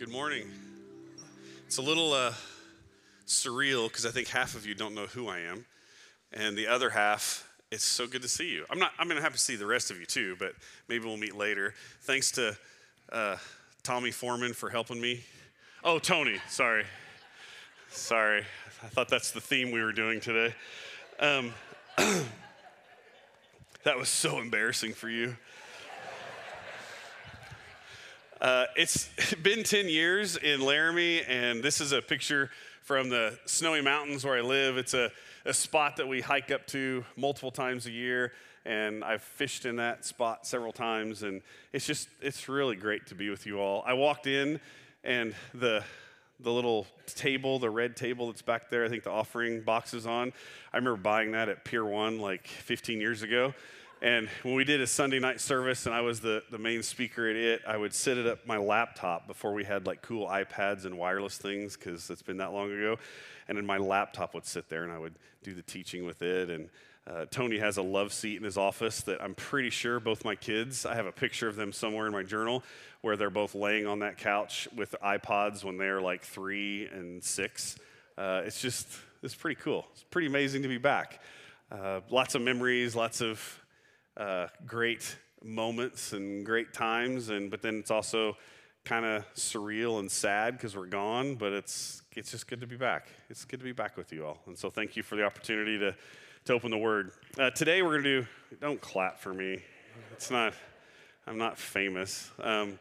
Good morning. It's a little uh, surreal because I think half of you don't know who I am, and the other half, it's so good to see you. I'm not. I'm to have to see the rest of you too, but maybe we'll meet later. Thanks to uh, Tommy Foreman for helping me. Oh, Tony. Sorry. Sorry. I thought that's the theme we were doing today. Um, that was so embarrassing for you. Uh, it's been 10 years in Laramie, and this is a picture from the snowy mountains where I live. It's a, a spot that we hike up to multiple times a year, and I've fished in that spot several times, and it's just, it's really great to be with you all. I walked in, and the the little table, the red table that's back there, I think the offering box is on. I remember buying that at Pier 1 like 15 years ago. And when we did a Sunday night service and I was the, the main speaker at it, I would sit it up my laptop before we had like cool iPads and wireless things because it's been that long ago. And then my laptop would sit there and I would do the teaching with it. And uh, Tony has a love seat in his office that I'm pretty sure both my kids, I have a picture of them somewhere in my journal where they're both laying on that couch with iPods when they're like three and six. Uh, it's just, it's pretty cool. It's pretty amazing to be back. Uh, lots of memories, lots of uh, great moments and great times, and but then it's also kind of surreal and sad because we're gone. But it's it's just good to be back. It's good to be back with you all, and so thank you for the opportunity to to open the Word. Uh, today we're gonna do. Don't clap for me. It's not. I'm not famous. Um,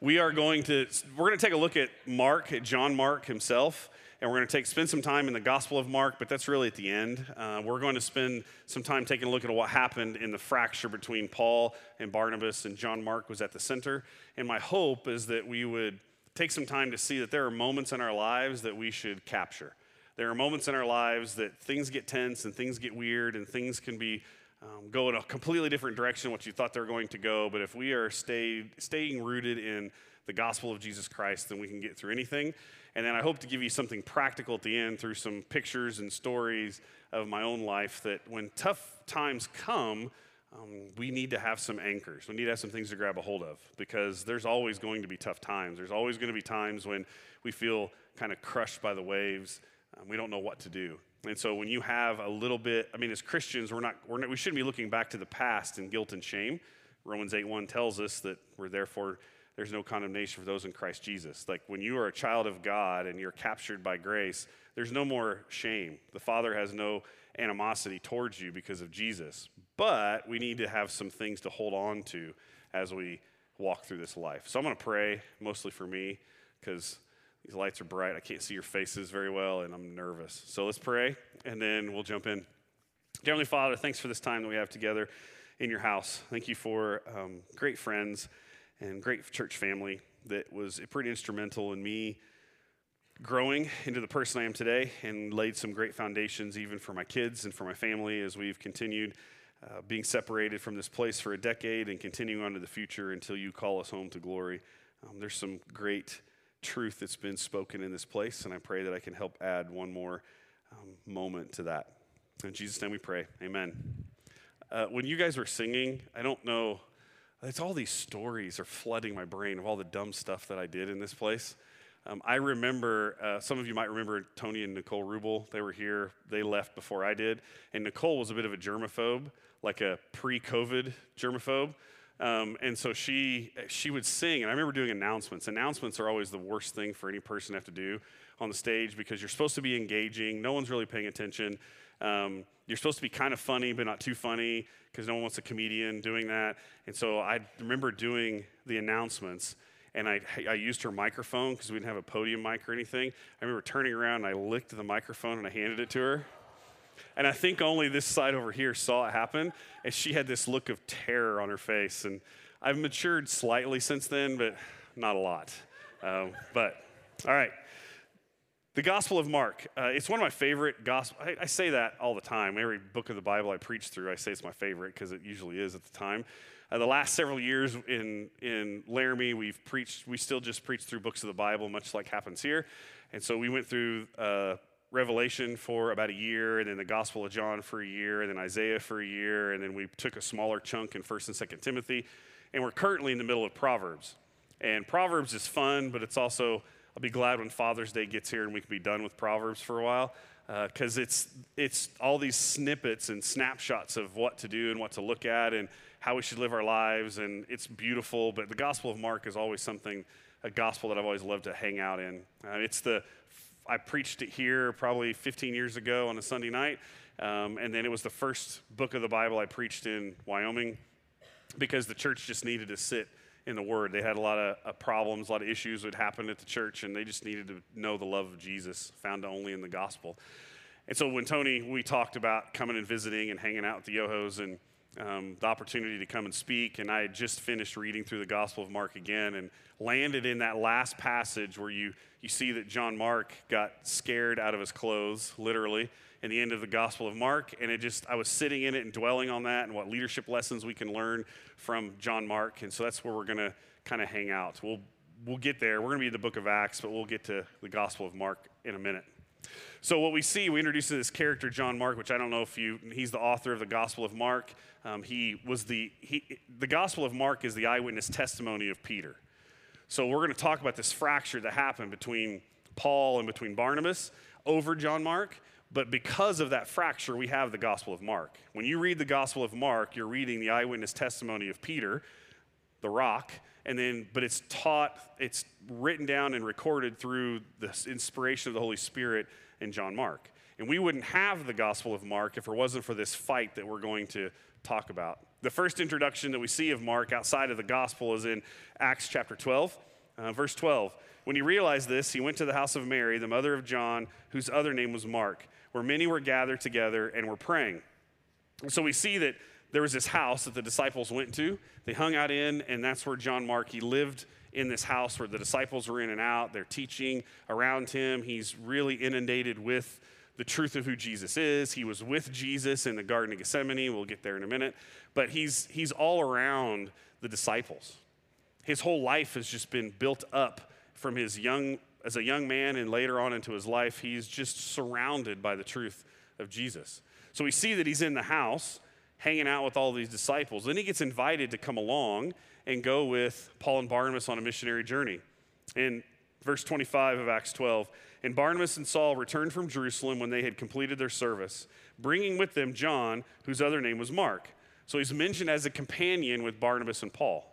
we are going to. We're going to take a look at Mark, at John Mark himself and we're going to take spend some time in the Gospel of Mark, but that's really at the end. Uh, we're going to spend some time taking a look at what happened in the fracture between Paul and Barnabas, and John Mark was at the center. And my hope is that we would take some time to see that there are moments in our lives that we should capture. There are moments in our lives that things get tense and things get weird and things can be um, go in a completely different direction than what you thought they were going to go. But if we are stayed, staying rooted in the gospel of Jesus Christ, then we can get through anything. And then I hope to give you something practical at the end through some pictures and stories of my own life that when tough times come, um, we need to have some anchors. We need to have some things to grab a hold of because there's always going to be tough times. There's always going to be times when we feel kind of crushed by the waves. Um, we don't know what to do. And so when you have a little bit, I mean, as Christians, we're not, we're not, we shouldn't be looking back to the past in guilt and shame. Romans 8 1 tells us that we're therefore there's no condemnation for those in Christ Jesus. Like when you are a child of God and you're captured by grace, there's no more shame. The Father has no animosity towards you because of Jesus. But we need to have some things to hold on to as we walk through this life. So I'm going to pray mostly for me because these lights are bright. I can't see your faces very well and I'm nervous. So let's pray and then we'll jump in. Heavenly Father, thanks for this time that we have together in your house. Thank you for um, great friends and great church family that was pretty instrumental in me growing into the person I am today and laid some great foundations even for my kids and for my family as we've continued uh, being separated from this place for a decade and continuing on to the future until you call us home to glory. Um, there's some great truth that's been spoken in this place, and I pray that I can help add one more um, moment to that. In Jesus' name we pray. Amen. Uh, when you guys were singing, I don't know it's all these stories are flooding my brain of all the dumb stuff that I did in this place. Um, I remember, uh, some of you might remember Tony and Nicole Rubel. They were here. They left before I did. And Nicole was a bit of a germaphobe, like a pre COVID germaphobe. Um, and so she, she would sing. And I remember doing announcements. Announcements are always the worst thing for any person to have to do on the stage because you're supposed to be engaging. No one's really paying attention. Um, you're supposed to be kind of funny, but not too funny because no one wants a comedian doing that. And so I remember doing the announcements and I, I used her microphone because we didn't have a podium mic or anything. I remember turning around and I licked the microphone and I handed it to her. And I think only this side over here saw it happen. And she had this look of terror on her face. And I've matured slightly since then, but not a lot. Um, but all right. The Gospel of Mark. Uh, it's one of my favorite gospel. I, I, say that all the time. Every book of the Bible I preach through, I say it's my favorite because it usually is at the time. Uh, the last several years in in Laramie, we've preached. We still just preach through books of the Bible, much like happens here. And so we went through uh, Revelation for about a year, and then the Gospel of John for a year, and then Isaiah for a year, and then we took a smaller chunk in First and Second Timothy, and we're currently in the middle of Proverbs. And Proverbs is fun, but it's also, I'll be glad when Father's Day gets here and we can be done with Proverbs for a while because uh, it's, it's all these snippets and snapshots of what to do and what to look at and how we should live our lives. And it's beautiful, but the Gospel of Mark is always something, a gospel that I've always loved to hang out in. Uh, it's the, I preached it here probably 15 years ago on a Sunday night. Um, and then it was the first book of the Bible I preached in Wyoming because the church just needed to sit in the Word. They had a lot of uh, problems, a lot of issues would happen at the church, and they just needed to know the love of Jesus found only in the gospel. And so when Tony, we talked about coming and visiting and hanging out with the Yohos and um, the opportunity to come and speak, and I had just finished reading through the Gospel of Mark again and landed in that last passage where you, you see that John Mark got scared out of his clothes, literally, in the end of the Gospel of Mark. And it just, I was sitting in it and dwelling on that and what leadership lessons we can learn from John Mark. And so that's where we're going to kind of hang out. We'll, we'll get there. We're going to be in the book of Acts, but we'll get to the Gospel of Mark in a minute. So what we see, we introduce this character, John Mark, which I don't know if you, he's the author of the Gospel of Mark. Um, he was the, he, the Gospel of Mark is the eyewitness testimony of Peter. So we're going to talk about this fracture that happened between Paul and between Barnabas over John Mark. But because of that fracture, we have the Gospel of Mark. When you read the Gospel of Mark, you're reading the eyewitness testimony of Peter, the rock, and then, but it's taught, it's written down and recorded through the inspiration of the Holy Spirit in John Mark. And we wouldn't have the Gospel of Mark if it wasn't for this fight that we're going to talk about. The first introduction that we see of Mark outside of the Gospel is in Acts chapter 12, uh, verse 12. When he realized this, he went to the house of Mary, the mother of John, whose other name was Mark where many were gathered together and were praying. So we see that there was this house that the disciples went to. They hung out in, and that's where John Mark, he lived in this house where the disciples were in and out. They're teaching around him. He's really inundated with the truth of who Jesus is. He was with Jesus in the Garden of Gethsemane. We'll get there in a minute. But he's, he's all around the disciples. His whole life has just been built up from his young as a young man and later on into his life, he's just surrounded by the truth of Jesus. So we see that he's in the house hanging out with all these disciples. Then he gets invited to come along and go with Paul and Barnabas on a missionary journey. In verse 25 of Acts 12, and Barnabas and Saul returned from Jerusalem when they had completed their service, bringing with them John, whose other name was Mark. So he's mentioned as a companion with Barnabas and Paul.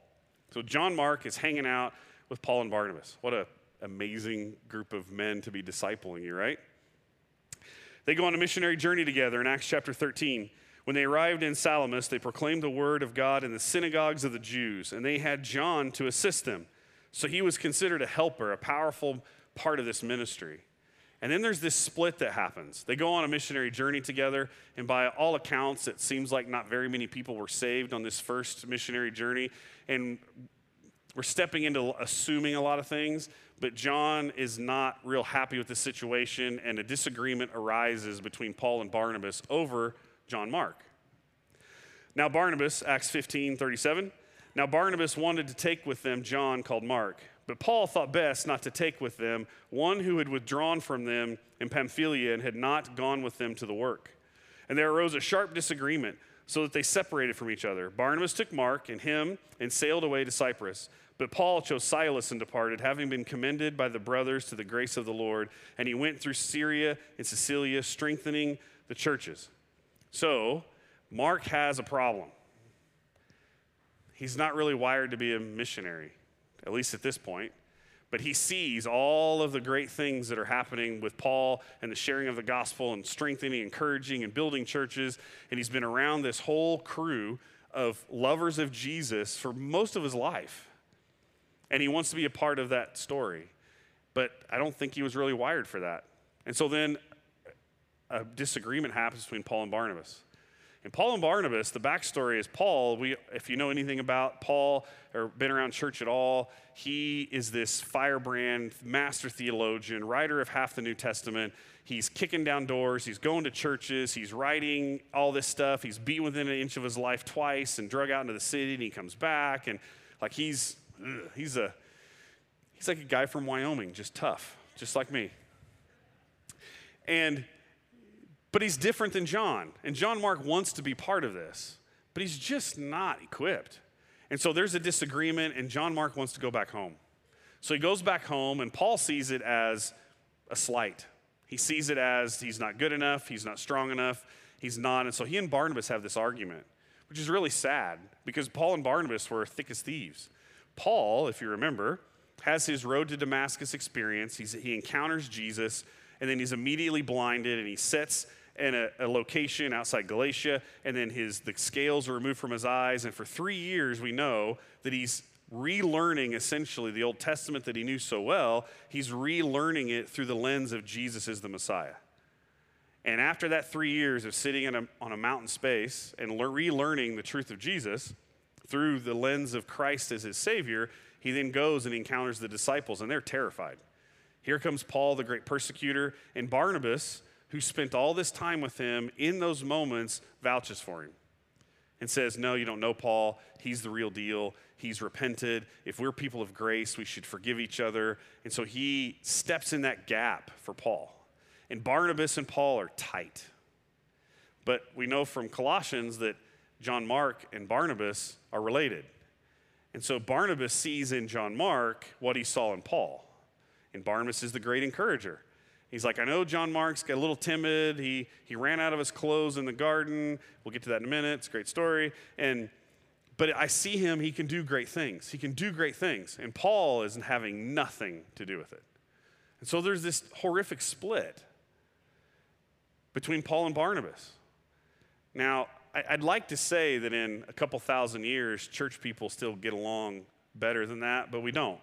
So John Mark is hanging out with Paul and Barnabas. What a amazing group of men to be discipling you, right? They go on a missionary journey together in Acts chapter 13. When they arrived in Salamis, they proclaimed the word of God in the synagogues of the Jews, and they had John to assist them. So he was considered a helper, a powerful part of this ministry. And then there's this split that happens. They go on a missionary journey together, and by all accounts, it seems like not very many people were saved on this first missionary journey. And we're stepping into assuming a lot of things, but John is not real happy with the situation, and a disagreement arises between Paul and Barnabas over John Mark. Now, Barnabas, Acts 15 37. Now, Barnabas wanted to take with them John called Mark, but Paul thought best not to take with them one who had withdrawn from them in Pamphylia and had not gone with them to the work. And there arose a sharp disagreement, so that they separated from each other. Barnabas took Mark and him and sailed away to Cyprus. But Paul chose Silas and departed, having been commended by the brothers to the grace of the Lord. And he went through Syria and Cilicia, strengthening the churches. So, Mark has a problem. He's not really wired to be a missionary, at least at this point. But he sees all of the great things that are happening with Paul and the sharing of the gospel and strengthening, encouraging, and building churches. And he's been around this whole crew of lovers of Jesus for most of his life and he wants to be a part of that story. But I don't think he was really wired for that. And so then a disagreement happens between Paul and Barnabas. And Paul and Barnabas, the backstory is Paul. We, if you know anything about Paul or been around church at all, he is this firebrand, master theologian, writer of half the New Testament. He's kicking down doors, he's going to churches, he's writing all this stuff. He's beat within an inch of his life twice and drug out into the city, and he comes back. And like he's ugh, he's a he's like a guy from Wyoming, just tough, just like me. And but he's different than John. And John Mark wants to be part of this, but he's just not equipped. And so there's a disagreement, and John Mark wants to go back home. So he goes back home, and Paul sees it as a slight. He sees it as he's not good enough, he's not strong enough, he's not. And so he and Barnabas have this argument, which is really sad because Paul and Barnabas were thick as thieves. Paul, if you remember, has his road to Damascus experience. He's, he encounters Jesus, and then he's immediately blinded, and he sits in a, a, location outside Galatia, and then his the scales are removed from his eyes. And for three years, we know that he's relearning essentially the Old Testament that he knew so well. He's relearning it through the lens of Jesus as the Messiah. And after that three years of sitting a, on a mountain space and le- relearning the truth of Jesus through the lens of Christ as his Savior, he then goes and encounters the disciples, and they're terrified. Here comes Paul, the great persecutor, and Barnabas, who spent all this time with him in those moments, vouches for him and says, No, you don't know Paul. He's the real deal. He's repented. If we're people of grace, we should forgive each other. And so he steps in that gap for Paul. And Barnabas and Paul are tight. But we know from Colossians that John Mark and Barnabas are related. And so Barnabas sees in John Mark what he saw in Paul. And Barnabas is the great encourager. He's like, I know John Mark's got a little timid. He, he ran out of his clothes in the garden. We'll get to that in a minute. It's a great story. And but I see him, he can do great things. He can do great things. And Paul isn't having nothing to do with it. And so there's this horrific split between Paul and Barnabas. Now, I'd like to say that in a couple thousand years, church people still get along better than that, but we don't.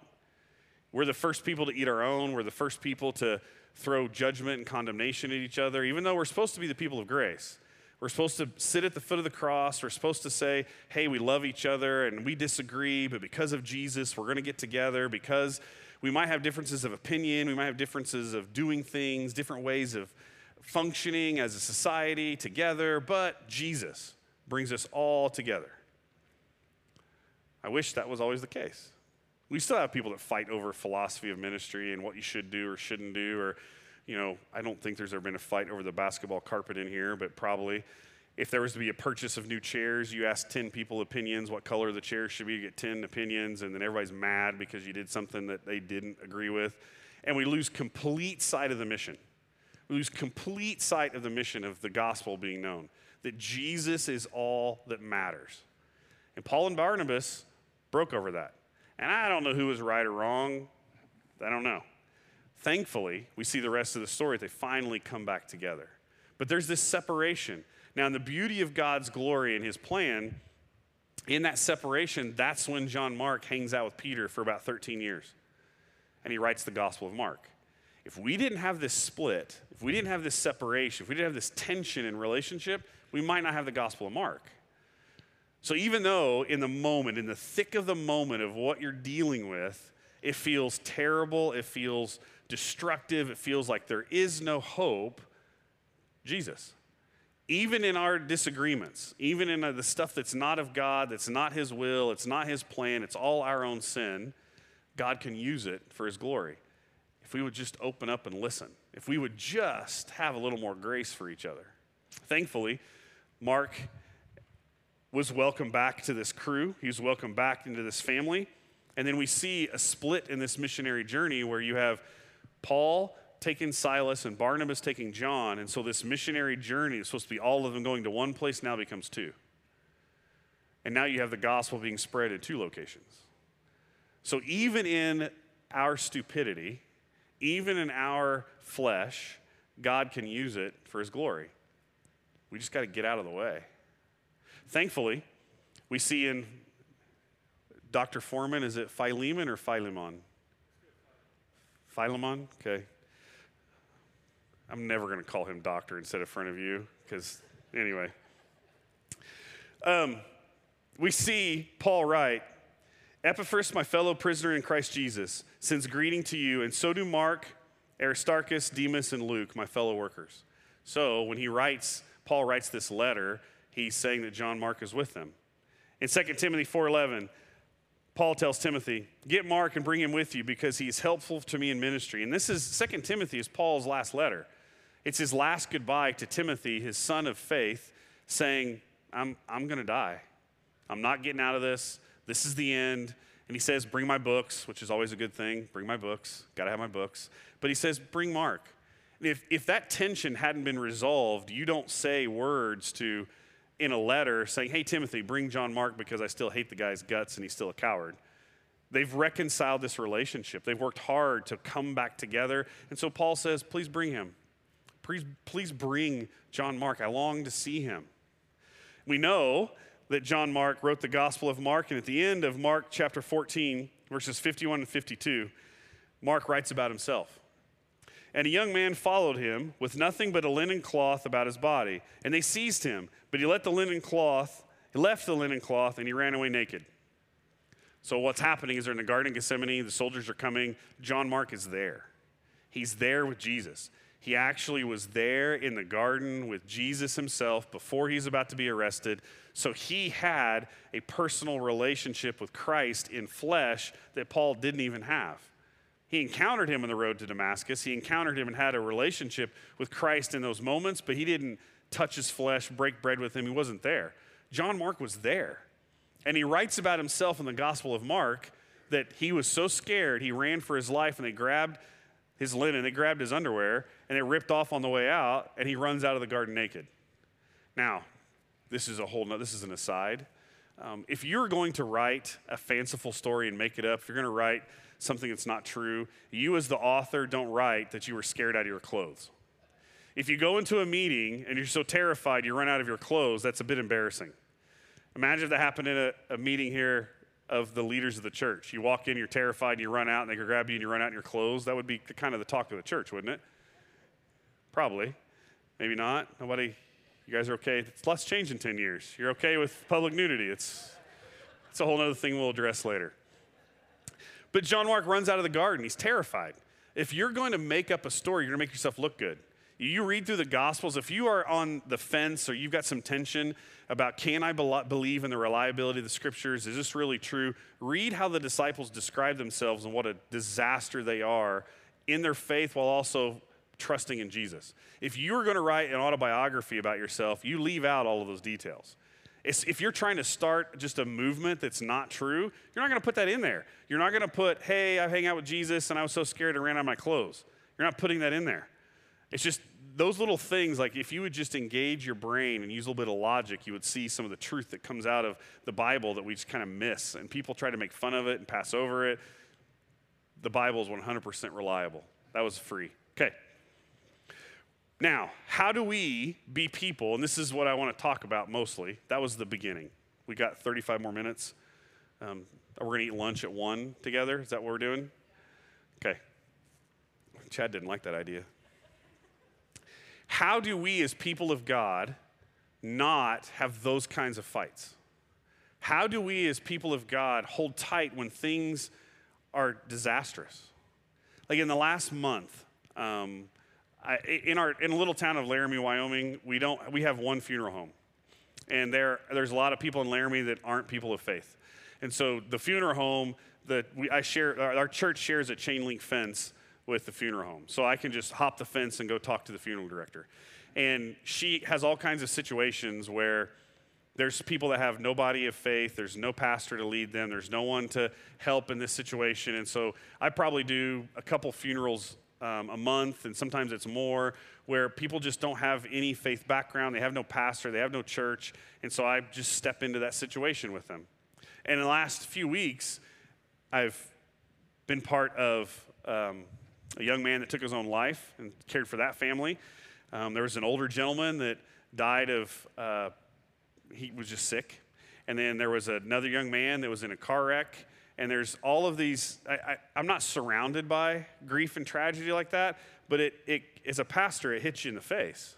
We're the first people to eat our own. We're the first people to throw judgment and condemnation at each other, even though we're supposed to be the people of grace. We're supposed to sit at the foot of the cross. We're supposed to say, hey, we love each other and we disagree, but because of Jesus, we're going to get together because we might have differences of opinion, we might have differences of doing things, different ways of functioning as a society together, but Jesus brings us all together. I wish that was always the case. We still have people that fight over philosophy of ministry and what you should do or shouldn't do, or, you know, I don't think there's ever been a fight over the basketball carpet in here, but probably. If there was to be a purchase of new chairs, you ask 10 people opinions, what color the chair should be, you get 10 opinions, and then everybody's mad because you did something that they didn't agree with. And we lose complete sight of the mission lose complete sight of the mission of the gospel being known that Jesus is all that matters. And Paul and Barnabas broke over that. And I don't know who was right or wrong. I don't know. Thankfully, we see the rest of the story. They finally come back together. But there's this separation. Now, in the beauty of God's glory and his plan, in that separation, that's when John Mark hangs out with Peter for about 13 years. And he writes the Gospel of Mark if we didn't have this split, if we didn't have this separation, if we didn't have this tension in relationship, we might not have the Gospel of Mark. So even though in the moment, in the thick of the moment of what you're dealing with, it feels terrible, it feels destructive, it feels like there is no hope, Jesus. Even in our disagreements, even in uh, the stuff that's not of God, that's not His will, it's not His plan, it's all our own sin, God can use it for His glory if we would just open up and listen, if we would just have a little more grace for each other. Thankfully, Mark was welcomed back to this crew, he was welcomed back into this family. And then we see a split in this missionary journey where you have Paul taking Silas and Barnabas taking John. And so this missionary journey is supposed to be all of them going to one place, now becomes two. And now you have the gospel being spread in two locations. So even in our stupidity, even in our flesh, God can use it for his glory. We just got to get out of the way. Thankfully, we see in Dr. Foreman, is it Philemon or Philemon? Philemon? Okay. I'm never going to call him doctor instead of front of you, because anyway. Um, we see Paul write, Epaphras, my fellow prisoner in Christ Jesus, sends greeting to you, and so do Mark, Aristarchus, Demas, and Luke, my fellow workers. So when he writes, Paul writes this letter, he's saying that John Mark is with them. In 2 Timothy 4:11, Paul tells Timothy, "Get Mark and bring him with you because he is helpful to me in ministry." And this is 2 Timothy is Paul's last letter. It's his last goodbye to Timothy, his son of faith, saying, "I'm I'm going to die. I'm not getting out of this. This is the end. And he says, Bring my books, which is always a good thing. Bring my books. Got to have my books. But he says, Bring Mark. If, if that tension hadn't been resolved, you don't say words to, in a letter, saying, Hey, Timothy, bring John Mark because I still hate the guy's guts and he's still a coward. They've reconciled this relationship. They've worked hard to come back together. And so Paul says, Please bring him. Please, please bring John Mark. I long to see him. We know that John Mark wrote the Gospel of Mark, and at the end of Mark chapter 14, verses 51 and 52, Mark writes about himself. And a young man followed him with nothing but a linen cloth about his body. And they seized him, but he let the linen cloth, he left the linen cloth, and he ran away naked. So what's happening is they're in the Garden of Gethsemane, the soldiers are coming. John Mark is there. He's there with Jesus. He actually was there in the garden with Jesus himself before he's about to be arrested. So he had a personal relationship with Christ in flesh that Paul didn't even have. He encountered him on the road to Damascus. He encountered him and had a relationship with Christ in those moments, but he didn't touch his flesh, break bread with him. He wasn't there. John Mark was there. And he writes about himself in the Gospel of Mark that he was so scared, he ran for his life and they grabbed his linen, they grabbed his underwear, and it ripped off on the way out, and he runs out of the garden naked. Now, this is a whole, no, this is an aside. Um, if you're going to write a fanciful story and make it up, if you're going to write something that's not true, you as the author don't write that you were scared out of your clothes. If you go into a meeting and you're so terrified you run out of your clothes, that's a bit embarrassing. Imagine if that happened in a, a meeting here of the leaders of the church. You walk in, you're terrified, and you run out, and they can grab you and you run out in your clothes. That would be kind of the talk of the church, wouldn't it? Probably. Maybe not. Nobody, you guys are okay. It's lots change in 10 years. You're okay with public nudity. It's, it's a whole other thing we'll address later. But John Mark runs out of the garden. He's terrified. If you're going to make up a story, you're going to make yourself look good. You read through the Gospels, if you are on the fence or you've got some tension about can I believe in the reliability of the scriptures, is this really true? Read how the disciples describe themselves and what a disaster they are in their faith while also trusting in Jesus. If you're going to write an autobiography about yourself, you leave out all of those details. It's, if you're trying to start just a movement that's not true, you're not going to put that in there. You're not going to put, hey, I hang out with Jesus and I was so scared I ran out of my clothes. You're not putting that in there. It's just those little things, like if you would just engage your brain and use a little bit of logic, you would see some of the truth that comes out of the Bible that we just kind of miss. And people try to make fun of it and pass over it. The Bible is 100% reliable. That was free. Okay. Now, how do we be people? And this is what I want to talk about mostly. That was the beginning. We got 35 more minutes. Um, we're going to eat lunch at 1 together. Is that what we're doing? Okay. Chad didn't like that idea. How do we, as people of God, not have those kinds of fights? How do we, as people of God, hold tight when things are disastrous? Like in the last month, um, I, in our in a little town of Laramie, Wyoming, we don't we have one funeral home, and there there's a lot of people in Laramie that aren't people of faith, and so the funeral home that we I share our, our church shares a chain link fence with the funeral home. So I can just hop the fence and go talk to the funeral director. And she has all kinds of situations where there's people that have no body of faith, there's no pastor to lead them, there's no one to help in this situation. And so I probably do a couple funerals um, a month, and sometimes it's more, where people just don't have any faith background, they have no pastor, they have no church. And so I just step into that situation with them. And in the last few weeks, I've been part of um, a young man that took his own life and cared for that family. Um, there was an older gentleman that died of, uh, he was just sick. And then there was another young man that was in a car wreck. And there's all of these, I, am not surrounded by grief and tragedy like that, but it, it, as a pastor, it hits you in the face.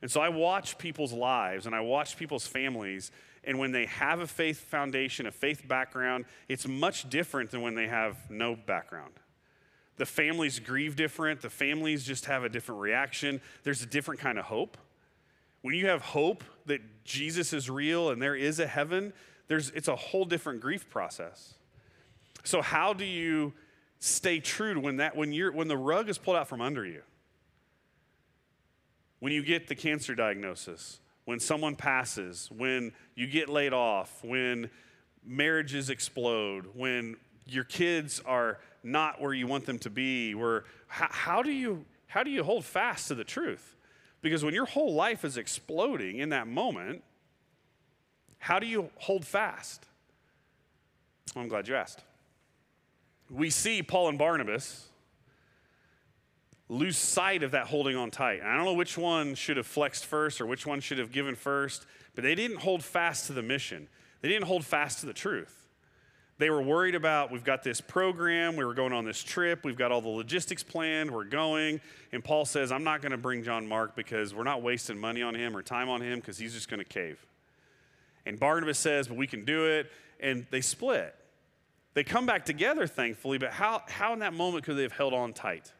And so I watch people's lives and I watch people's families. And when they have a faith foundation, a faith background, it's much different than when they have no background. The families grieve different. The families just have a different reaction. There's a different kind of hope. When you have hope that Jesus is real and there is a heaven, there's, it's a whole different grief process. So, how do you stay true to when, that, when, you're, when the rug is pulled out from under you? When you get the cancer diagnosis, when someone passes, when you get laid off, when marriages explode, when your kids are not where you want them to be, where how, how do you how do you hold fast to the truth? Because when your whole life is exploding in that moment, how do you hold fast? I'm glad you asked. We see Paul and Barnabas lose sight of that holding on tight. And I don't know which one should have flexed first or which one should have given first, but they didn't hold fast to the mission. They didn't hold fast to the truth. They were worried about we've got this program, we were going on this trip, we've got all the logistics planned, we're going. And Paul says, I'm not going to bring John Mark because we're not wasting money on him or time on him because he's just going to cave. And Barnabas says, but we can do it. And they split. They come back together, thankfully, but how, how in that moment could they have held on tight?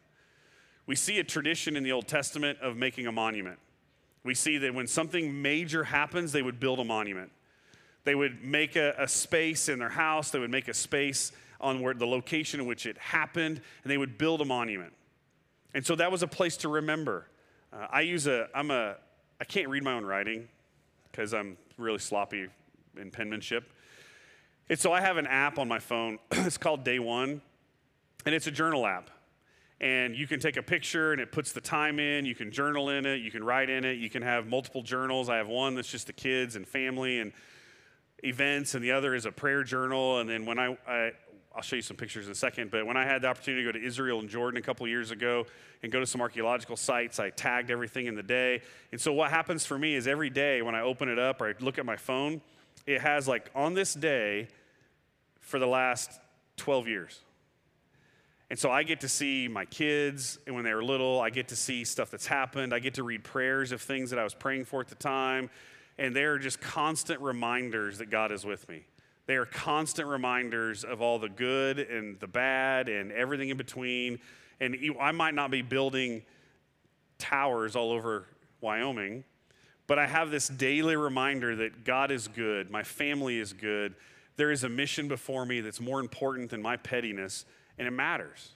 We see a tradition in the Old Testament of making a monument. We see that when something major happens, they would build a monument. They would make a, a space in their house, they would make a space on where the location in which it happened, and they would build a monument. And so that was a place to remember. Uh, I use a, I'm a, I can't read my own writing because I'm really sloppy in penmanship. And so I have an app on my phone. it's called Day One, and it's a journal app. And you can take a picture and it puts the time in. You can journal in it. You can write in it. You can have multiple journals. I have one that's just the kids and family and events, and the other is a prayer journal. And then when I, I I'll show you some pictures in a second, but when I had the opportunity to go to Israel and Jordan a couple years ago and go to some archaeological sites, I tagged everything in the day. And so what happens for me is every day when I open it up or I look at my phone, it has like on this day for the last 12 years. And so I get to see my kids, and when they were little, I get to see stuff that's happened. I get to read prayers of things that I was praying for at the time. And they are just constant reminders that God is with me. They are constant reminders of all the good and the bad and everything in between. And I might not be building towers all over Wyoming, but I have this daily reminder that God is good, my family is good. There is a mission before me that's more important than my pettiness and it matters.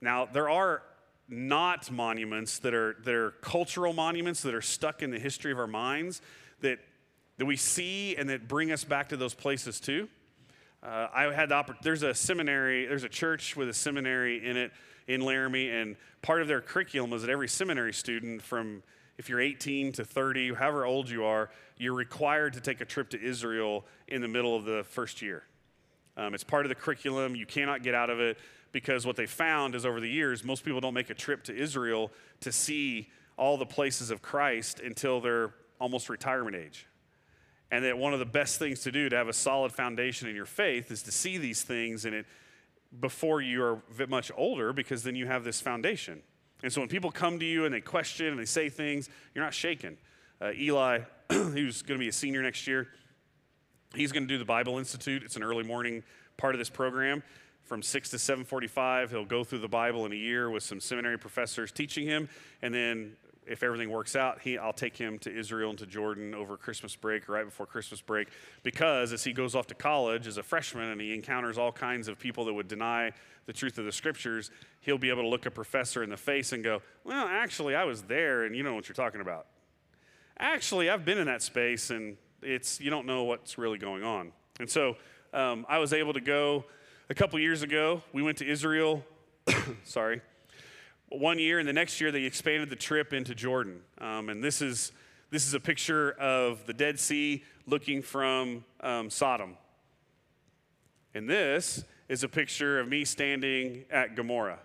Now, there are not monuments that are, that are cultural monuments that are stuck in the history of our minds that, that we see and that bring us back to those places too. Uh, I had the opportunity, there's a seminary, there's a church with a seminary in it in Laramie, and part of their curriculum was that every seminary student from if you're 18 to 30, however old you are, you're required to take a trip to Israel in the middle of the first year. Um, it's part of the curriculum. You cannot get out of it because what they found is over the years, most people don't make a trip to Israel to see all the places of Christ until they're almost retirement age. And that one of the best things to do to have a solid foundation in your faith is to see these things in it before you are much older because then you have this foundation. And so when people come to you and they question and they say things, you're not shaken. Uh, Eli, who's going to be a senior next year, He's going to do the Bible Institute. It's an early morning part of this program. From 6 to 7:45, he'll go through the Bible in a year with some seminary professors teaching him, and then if everything works out, he, I'll take him to Israel and to Jordan over Christmas break or right before Christmas break because as he goes off to college as a freshman and he encounters all kinds of people that would deny the truth of the scriptures, he'll be able to look a professor in the face and go, Well, actually, I was there and you know what you're talking about. Actually, I've been in that space and it's you don't know what's really going on. And so um, I was able to go a couple years ago. We went to Israel. sorry, one year, and the next year they expanded the trip into Jordan. Um, and this is this is a picture of the Dead Sea looking from um, Sodom. And this is a picture of me standing at Gomorrah.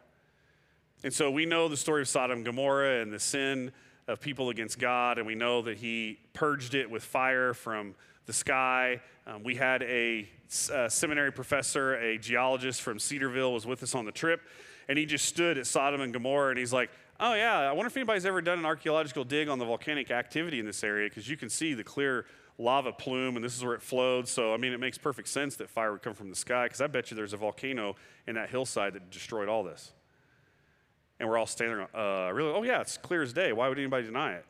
And so we know the story of Sodom and Gomorrah and the sin of people against God, and we know that he purged it with fire from the sky. Um, we had a, a, seminary professor, a geologist from Cedarville, was with us on the trip, and he just stood at Sodom and Gomorrah, and he's like, "Oh yeah, I wonder if anybody's ever done an archaeological dig on the volcanic activity in this area, because you can see the clear lava plume, and this is where it flowed. So I mean, it makes perfect sense that fire would come from the sky, because I bet you there's a volcano in that hillside that destroyed all this." And we're all standing there, uh, really? Oh, yeah, it's clear as day. Why would anybody deny it?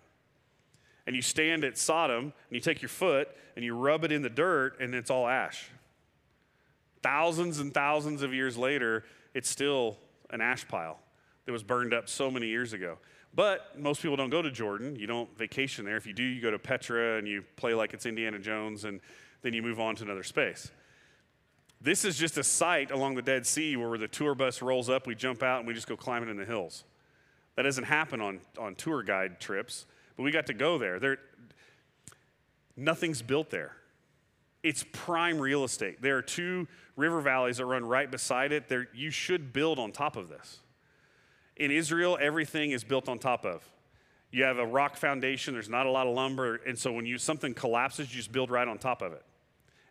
And you stand at Sodom and you take your foot and you rub it in the dirt and it's all ash. Thousands and thousands of years later, it's still an ash pile that was burned up so many years ago. But most people don't go to Jordan. You don't vacation there. If you do, you go to Petra and you play like it's Indiana Jones and then you move on to another space. This is just a site along the Dead Sea where the tour bus rolls up, we jump out, and we just go climbing in the hills. That doesn't happen on, on tour guide trips, but we got to go there. there. Nothing's built there. It's prime real estate. There are two river valleys that run right beside it. There, you should build on top of this. In Israel, everything is built on top of. You have a rock foundation, there's not a lot of lumber, and so when you, something collapses, you just build right on top of it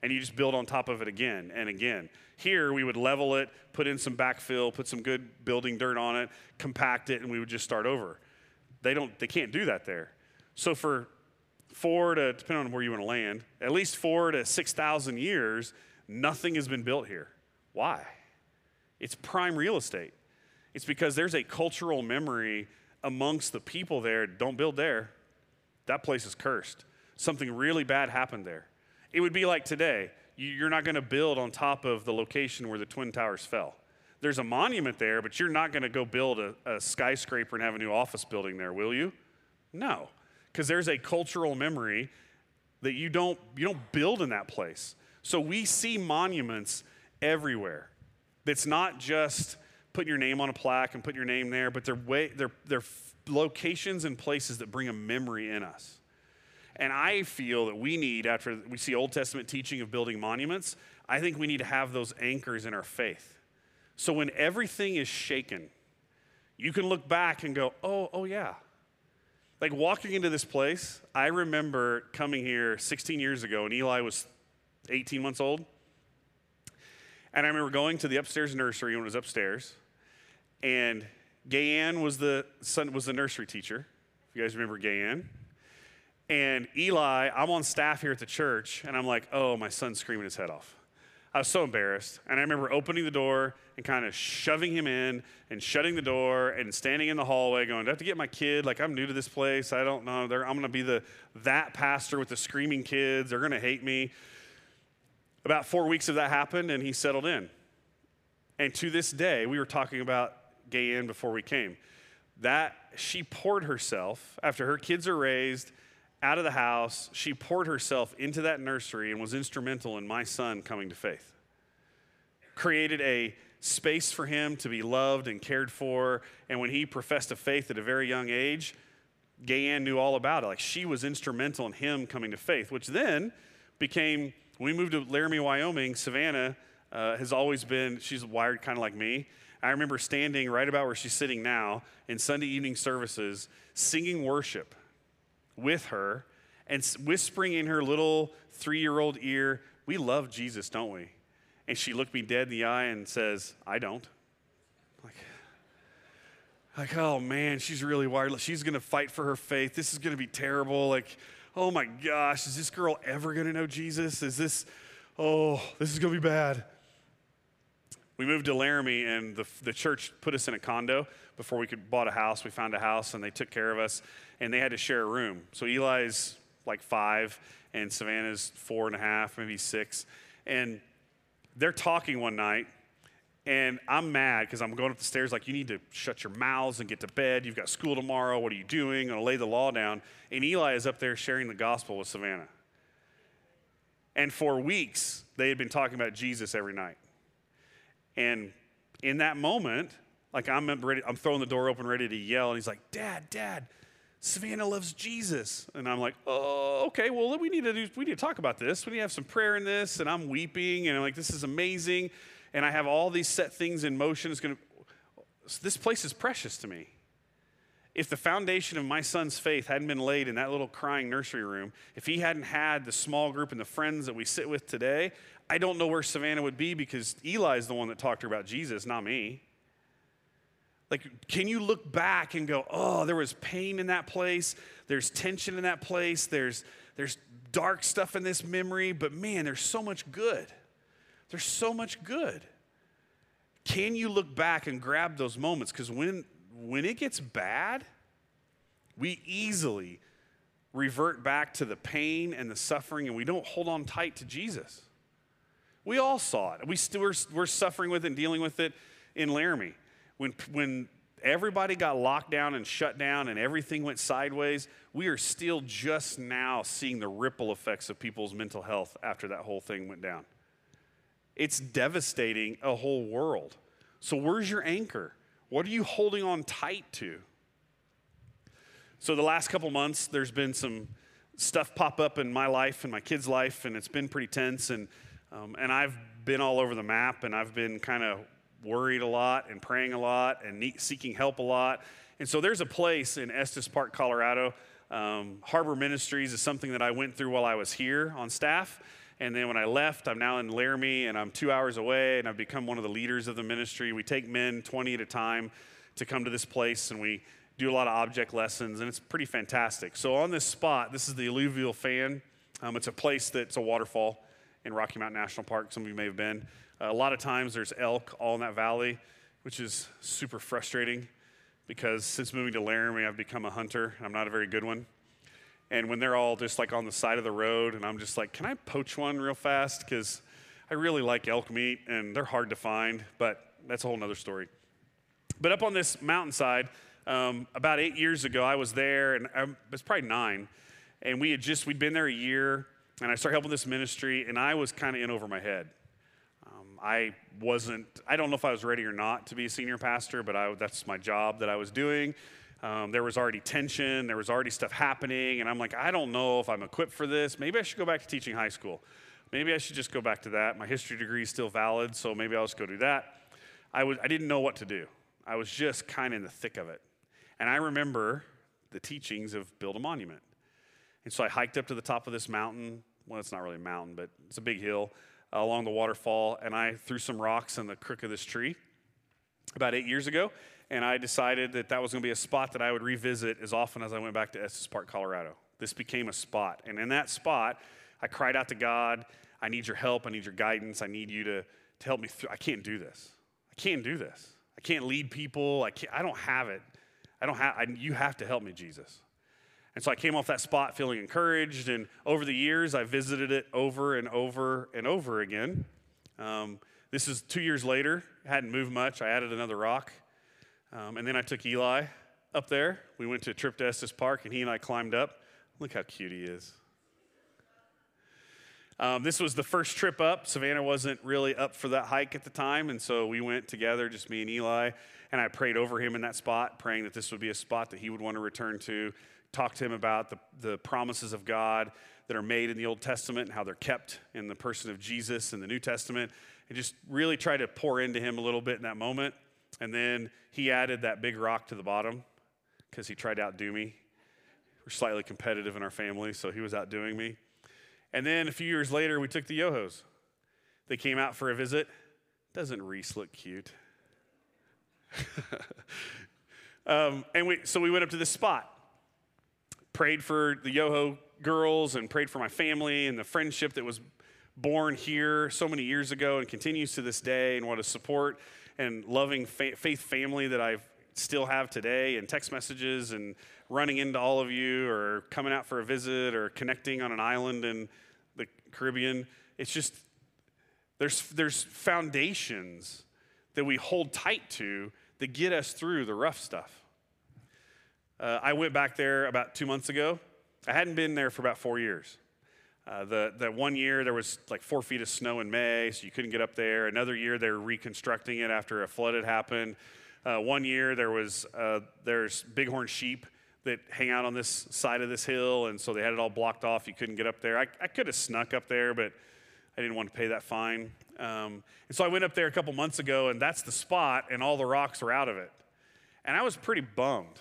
and you just build on top of it again and again. Here, we would level it, put in some backfill, put some good building dirt on it, compact it, and we would just start over. They don't, they can't do that there. So for four to, depending on where you want to land, at least four to 6,000 years, nothing has been built here. Why? It's prime real estate. It's because there's a cultural memory amongst the people there. Don't build there. That place is cursed. Something really bad happened there. It would be like today. You're not going to build on top of the location where the Twin Towers fell. There's a monument there, but you're not going to go build a, a skyscraper and have a new office building there, will you? No, because there's a cultural memory that you don't, you don't build in that place. So we see monuments everywhere. That's not just putting your name on a plaque and putting your name there, but they're, way, they're, they're locations and places that bring a memory in us. And I feel that we need, after we see Old Testament teaching of building monuments, I think we need to have those anchors in our faith. So when everything is shaken, you can look back and go, oh, oh yeah. Like walking into this place, I remember coming here 16 years ago, and Eli was 18 months old. And I remember going to the upstairs nursery when it was upstairs, and Gayanne was the son was the nursery teacher. If you guys remember Gayanne, and Eli, I'm on staff here at the church, and I'm like, oh, my son's screaming his head off. I was so embarrassed. And I remember opening the door and kind of shoving him in and shutting the door and standing in the hallway going, Do I have to get my kid? Like, I'm new to this place. I don't know. They're, I'm going to be the that pastor with the screaming kids. They're going to hate me. About four weeks of that happened, and he settled in. And to this day, we were talking about Gayanne before we came. That she poured herself after her kids are raised out of the house. She poured herself into that nursery and was instrumental in my son coming to faith. Created a space for him to be loved and cared for. And when he professed a faith at a very young age, Gay Gayanne knew all about it. Like she was instrumental in him coming to faith, which then became, when we moved to Laramie, Wyoming, Savannah uh, has always been, she's wired kind of like me. I remember standing right about where she's sitting now in Sunday evening services, singing worship with her and whispering in her little three year old ear, We love Jesus, don't we? And she looked me dead in the eye and says, I don't. Like, like oh man, she's really wired. She's going to fight for her faith. This is going to be terrible. Like, oh my gosh, is this girl ever going to know Jesus? Is this, oh, this is going to be bad. We moved to Laramie, and the, the church put us in a condo before we could bought a house. We found a house, and they took care of us, and they had to share a room. So Eli's like five, and Savannah's four and a half, maybe six, and they're talking one night, and I'm mad because I'm going up the stairs like, you need to shut your mouths and get to bed. You've got school tomorrow. What are you doing? I'm going to lay the law down. And Eli is up there sharing the gospel with Savannah. And for weeks, they had been talking about Jesus every night. And in that moment, like I'm ready, I'm throwing the door open, ready to yell, and he's like, "Dad, Dad, Savannah loves Jesus," and I'm like, "Oh, okay. Well, we need to do, we need to talk about this. We need to have some prayer in this." And I'm weeping, and I'm like, "This is amazing," and I have all these set things in motion. It's gonna. This place is precious to me. If the foundation of my son's faith hadn't been laid in that little crying nursery room, if he hadn't had the small group and the friends that we sit with today, I don't know where Savannah would be because Eli is the one that talked to her about Jesus, not me. Like, can you look back and go, oh, there was pain in that place, there's tension in that place, there's, there's dark stuff in this memory, but man, there's so much good. There's so much good. Can you look back and grab those moments? Because when, when it gets bad, we easily revert back to the pain and the suffering, and we don't hold on tight to Jesus. We all saw it. We still, we're, we're suffering with it and dealing with it in Laramie. When, when everybody got locked down and shut down and everything went sideways, we are still just now seeing the ripple effects of people's mental health after that whole thing went down. It's devastating a whole world. So, where's your anchor? What are you holding on tight to? So, the last couple months, there's been some stuff pop up in my life and my kids' life, and it's been pretty tense. And, um, and I've been all over the map, and I've been kind of worried a lot and praying a lot and seeking help a lot. And so there's a place in Estes Park, Colorado. Um, Harbor Ministries is something that I went through while I was here on staff. And then when I left, I'm now in Laramie and I'm two hours away and I've become one of the leaders of the ministry. We take men 20 at a time to come to this place and we do a lot of object lessons and it's pretty fantastic. So on this spot, this is the alluvial fan. Um, it's a place that's a waterfall in Rocky Mountain National Park. Some of you may have been. Uh, a lot of times there's elk all in that valley, which is super frustrating because since moving to Laramie, I've become a hunter. I'm not a very good one. And when they're all just like on the side of the road, and I'm just like, can I poach one real fast? Because I really like elk meat, and they're hard to find, but that's a whole nother story. But up on this mountainside, um, about eight years ago, I was there, and I was probably nine, and we had just we'd been there a year, and I started helping this ministry, and I was kind of in over my head. Um, I wasn't. I don't know if I was ready or not to be a senior pastor, but I, that's my job that I was doing. Um, there was already tension, there was already stuff happening, and I'm like, I don't know if I'm equipped for this. Maybe I should go back to teaching high school. Maybe I should just go back to that. My history degree is still valid, so maybe I'll just go do that. I, didn't know what to do. I was just kind of in the thick of it. And I remember the teachings of build a monument. And so I hiked up to the top of this mountain. Well, it's not really a mountain, but it's a big hill uh, along the waterfall. And I threw some rocks in the crook of this tree about eight years ago and I decided that that was going to be a spot that I would revisit as often as I went back to Estes Park, Colorado. This became a spot. And in that spot, I cried out to God, I need your help. I need your guidance. I need you to, to help me through. I can't do this. I can't do this. I can't lead people. I, can't, I don't have it. I don't have, I, you have to help me, Jesus. And so I came off that spot feeling encouraged. And over the years, I visited it over and over and over again. Um, this is two years later. I hadn't moved much. I added another rock. Um, and then I took Eli up there. We went to a trip to Estes Park, and he and I climbed up. Look how cute he is. Um, this was the first trip up. Savannah wasn't really up for that hike at the time, and so we went together, just me and Eli, and I prayed over him in that spot, praying that this would be a spot that he would want to return to. Talk to him about the, the promises of God that are made in the Old Testament and how they're kept in the person of Jesus in the New Testament, and just really try to pour into him a little bit in that moment. And then he added that big rock to the bottom because he tried to outdo me. We're slightly competitive in our family, so he was outdoing me. And then a few years later, we took the Yohos. They came out for a visit. Doesn't Reese look cute? um, and we, so we went up to this spot, prayed for the Yoho girls, and prayed for my family and the friendship that was born here so many years ago and continues to this day, and what a support and loving fa- faith family that I still have today, and text messages and running into all of you, or coming out for a visit, or connecting on an island in the Caribbean. It's just there's there's foundations that we hold tight to that get us through the rough stuff. Uh, I went back there about two months ago. I hadn't been there for about four years. Uh, the, the one year there was like four feet of snow in May, so you couldn't get up there. Another year they were reconstructing it after a flood had happened. Uh, one year there was uh, there's bighorn sheep that hang out on this side of this hill, and so they had it all blocked off. You couldn't get up there. I, I could have snuck up there, but I didn't want to pay that fine. Um, and so I went up there a couple months ago, and that's the spot, and all the rocks are out of it. And I was pretty bummed.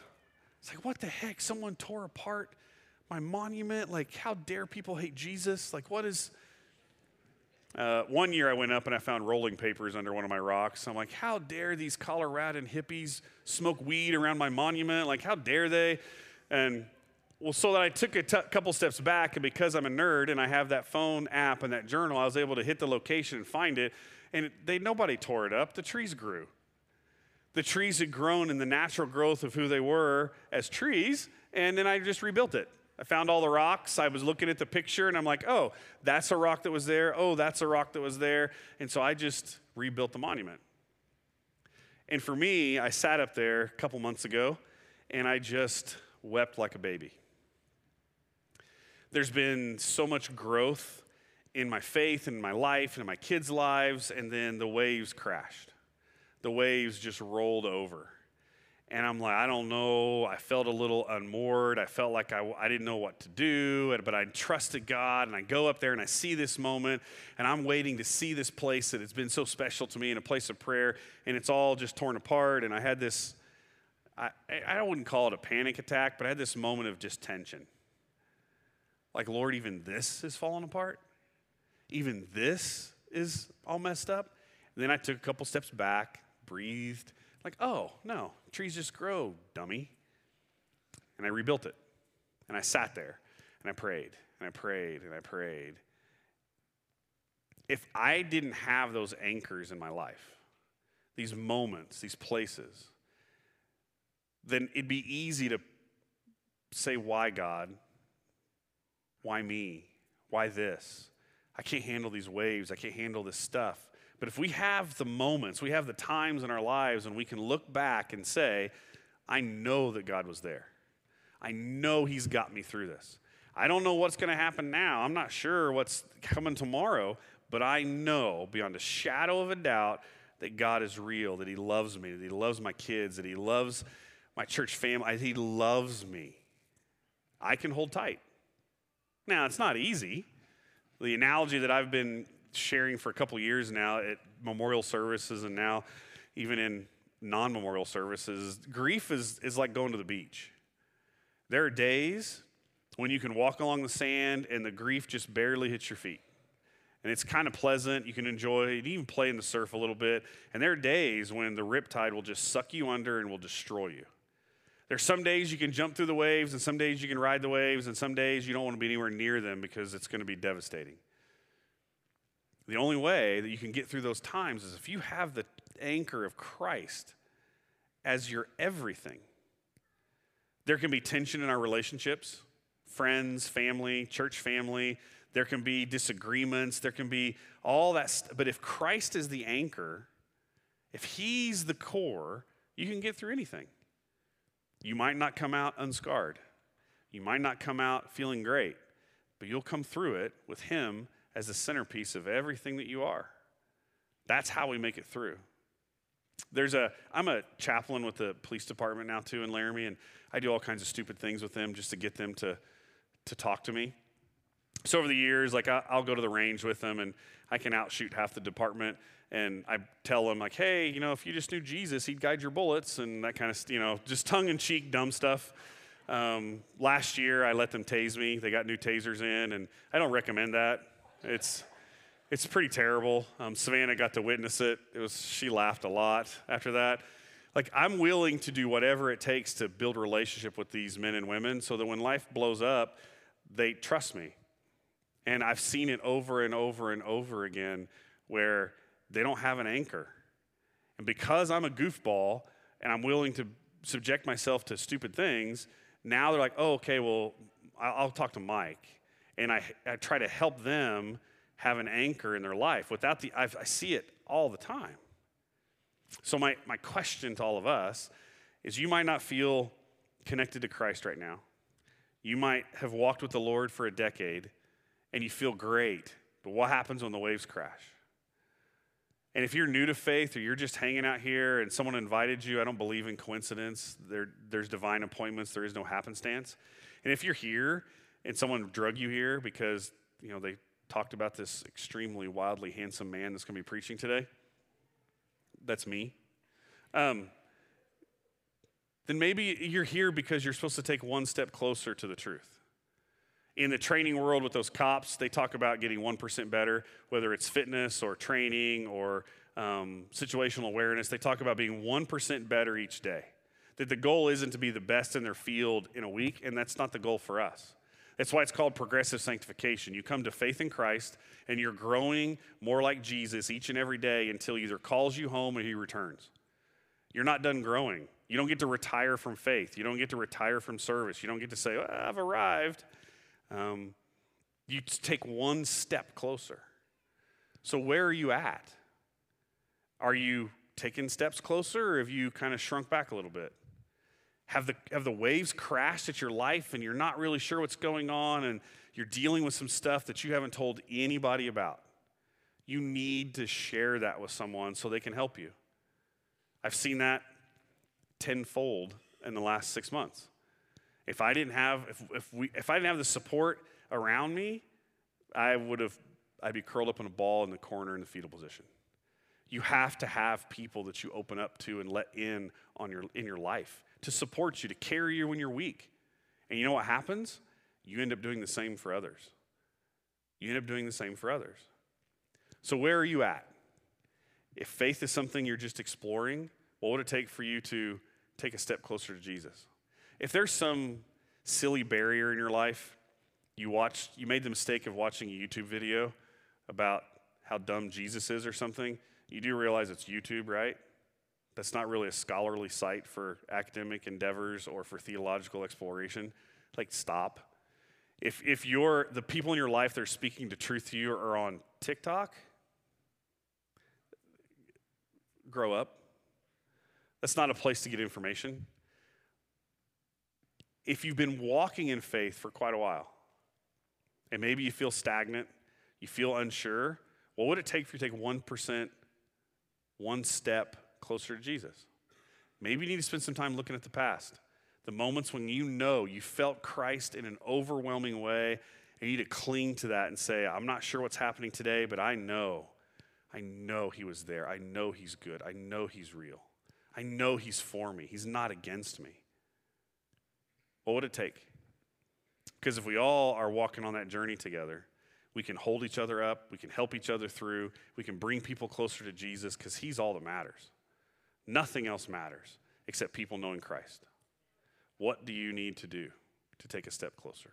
It's like, what the heck? Someone tore apart my monument? Like, how dare people hate Jesus? Like, what is. Uh, one year I went up and I found rolling papers under one of my rocks. I'm like, how dare these Coloradan hippies smoke weed around my monument? Like, how dare they? And well, so that I took a t- couple steps back, and because I'm a nerd and I have that phone app and that journal, I was able to hit the location and find it. And they nobody tore it up. The trees grew. The trees had grown in the natural growth of who they were as trees, and then I just rebuilt it. I found all the rocks. I was looking at the picture and I'm like, oh, that's a rock that was there. Oh, that's a rock that was there. And so I just rebuilt the monument. And for me, I sat up there a couple months ago and I just wept like a baby. There's been so much growth in my faith and in my life and in my kids' lives, and then the waves crashed. The waves just rolled over. And I'm like, I don't know. I felt a little unmoored. I felt like I, I didn't know what to do, but I trusted God. And I go up there and I see this moment, and I'm waiting to see this place that has been so special to me in a place of prayer, and it's all just torn apart. And I had this, I, I wouldn't call it a panic attack, but I had this moment of just tension. Like, Lord, even this is falling apart? Even this is all messed up? And then I took a couple steps back, breathed like, oh, no, trees just grow, dummy. And I rebuilt it. And I sat there and I prayed and I prayed and I prayed. If I didn't have those anchors in my life, these moments, these places, then it'd be easy to say, Why God? Why me? Why this? I can't handle these waves. I can't handle this stuff. But if we have the moments, we have the times in our lives and we can look back and say, I know that God was there. I know He's got me through this. I don't know what's going to happen now. I'm not sure what's coming tomorrow, but I know beyond a shadow of a doubt that God is real, that He loves me, that He loves my kids, that He loves my church family, He loves me. I can hold tight. Now, it's not easy. The analogy that I've been sharing for a couple years now at memorial services and now even in non memorial services, grief is, is like going to the beach. There are days when you can walk along the sand and the grief just barely hits your feet. And it's kind of pleasant. You can enjoy it, even play in the surf a little bit. And there are days when the riptide will just suck you under and will destroy you. There's some days you can jump through the waves, and some days you can ride the waves, and some days you don't want to be anywhere near them because it's going to be devastating. The only way that you can get through those times is if you have the anchor of Christ as your everything. There can be tension in our relationships, friends, family, church family. There can be disagreements. There can be all that. St- but if Christ is the anchor, if He's the core, you can get through anything. You might not come out unscarred. You might not come out feeling great, but you'll come through it with Him as the centerpiece of everything that you are. That's how we make it through. There's a, I'm a chaplain with the police department now too in Laramie, and I do all kinds of stupid things with them just to get them to, to talk to me. So over the years, like I, will go to the range with them, and I can outshoot half the department. And I tell them like, hey, you know, if you just knew Jesus, he'd guide your bullets, and that kind of, you know, just tongue in cheek, dumb stuff. Um, last year, I let them tase me. They got new tasers in, and I don't recommend that. It's, it's pretty terrible. Um, Savannah got to witness it. It was, she laughed a lot after that. Like, I'm willing to do whatever it takes to build a relationship with these men and women so that when life blows up, they trust me. And I've seen it over and over and over again where they don't have an anchor. And because I'm a goofball and I'm willing to subject myself to stupid things, now they're like, oh, okay, well, I'll talk to Mike and I, I try to help them have an anchor in their life. Without the, I've, I see it all the time. So, my, my question to all of us is you might not feel connected to Christ right now. You might have walked with the Lord for a decade and you feel great, but what happens when the waves crash? And if you're new to faith or you're just hanging out here and someone invited you, I don't believe in coincidence. There, there's divine appointments, there is no happenstance. And if you're here and someone drug you here because, you know, they talked about this extremely wildly handsome man that's going to be preaching today, that's me. Um, then maybe you're here because you're supposed to take one step closer to the truth. In the training world with those cops, they talk about getting 1% better, whether it's fitness or training or um, situational awareness. They talk about being 1% better each day. That the goal isn't to be the best in their field in a week, and that's not the goal for us. That's why it's called progressive sanctification. You come to faith in Christ and you're growing more like Jesus each and every day until he either calls you home or he returns. You're not done growing. You don't get to retire from faith. You don't get to retire from service. You don't get to say, well, I've arrived. Um, you take one step closer. So, where are you at? Are you taking steps closer or have you kind of shrunk back a little bit? Have the, have the waves crashed at your life and you're not really sure what's going on and you're dealing with some stuff that you haven't told anybody about? You need to share that with someone so they can help you. I've seen that tenfold in the last six months. If I didn't have, if, if, we, if I didn't have the support around me, I would have, I'd be curled up in a ball in the corner in the fetal position. You have to have people that you open up to and let in on your, in your life to support you, to carry you when you're weak. And you know what happens? You end up doing the same for others. You end up doing the same for others. So, where are you at? If faith is something you're just exploring, what would it take for you to take a step closer to Jesus? If there's some silly barrier in your life, you watched, you made the mistake of watching a YouTube video about how dumb Jesus is or something, you do realize it's YouTube, right? That's not really a scholarly site for academic endeavors or for theological exploration. Like, stop. If, if you're, the people in your life that are speaking the truth to you are on TikTok, grow up. That's not a place to get information. If you've been walking in faith for quite a while, and maybe you feel stagnant, you feel unsure, what would it take for you to take 1%, one step closer to Jesus? Maybe you need to spend some time looking at the past, the moments when you know you felt Christ in an overwhelming way, and you need to cling to that and say, I'm not sure what's happening today, but I know I know He was there. I know He's good. I know He's real. I know He's for me. He's not against me. What would it take? Because if we all are walking on that journey together, we can hold each other up, we can help each other through, we can bring people closer to Jesus because He's all that matters. Nothing else matters except people knowing Christ. What do you need to do to take a step closer?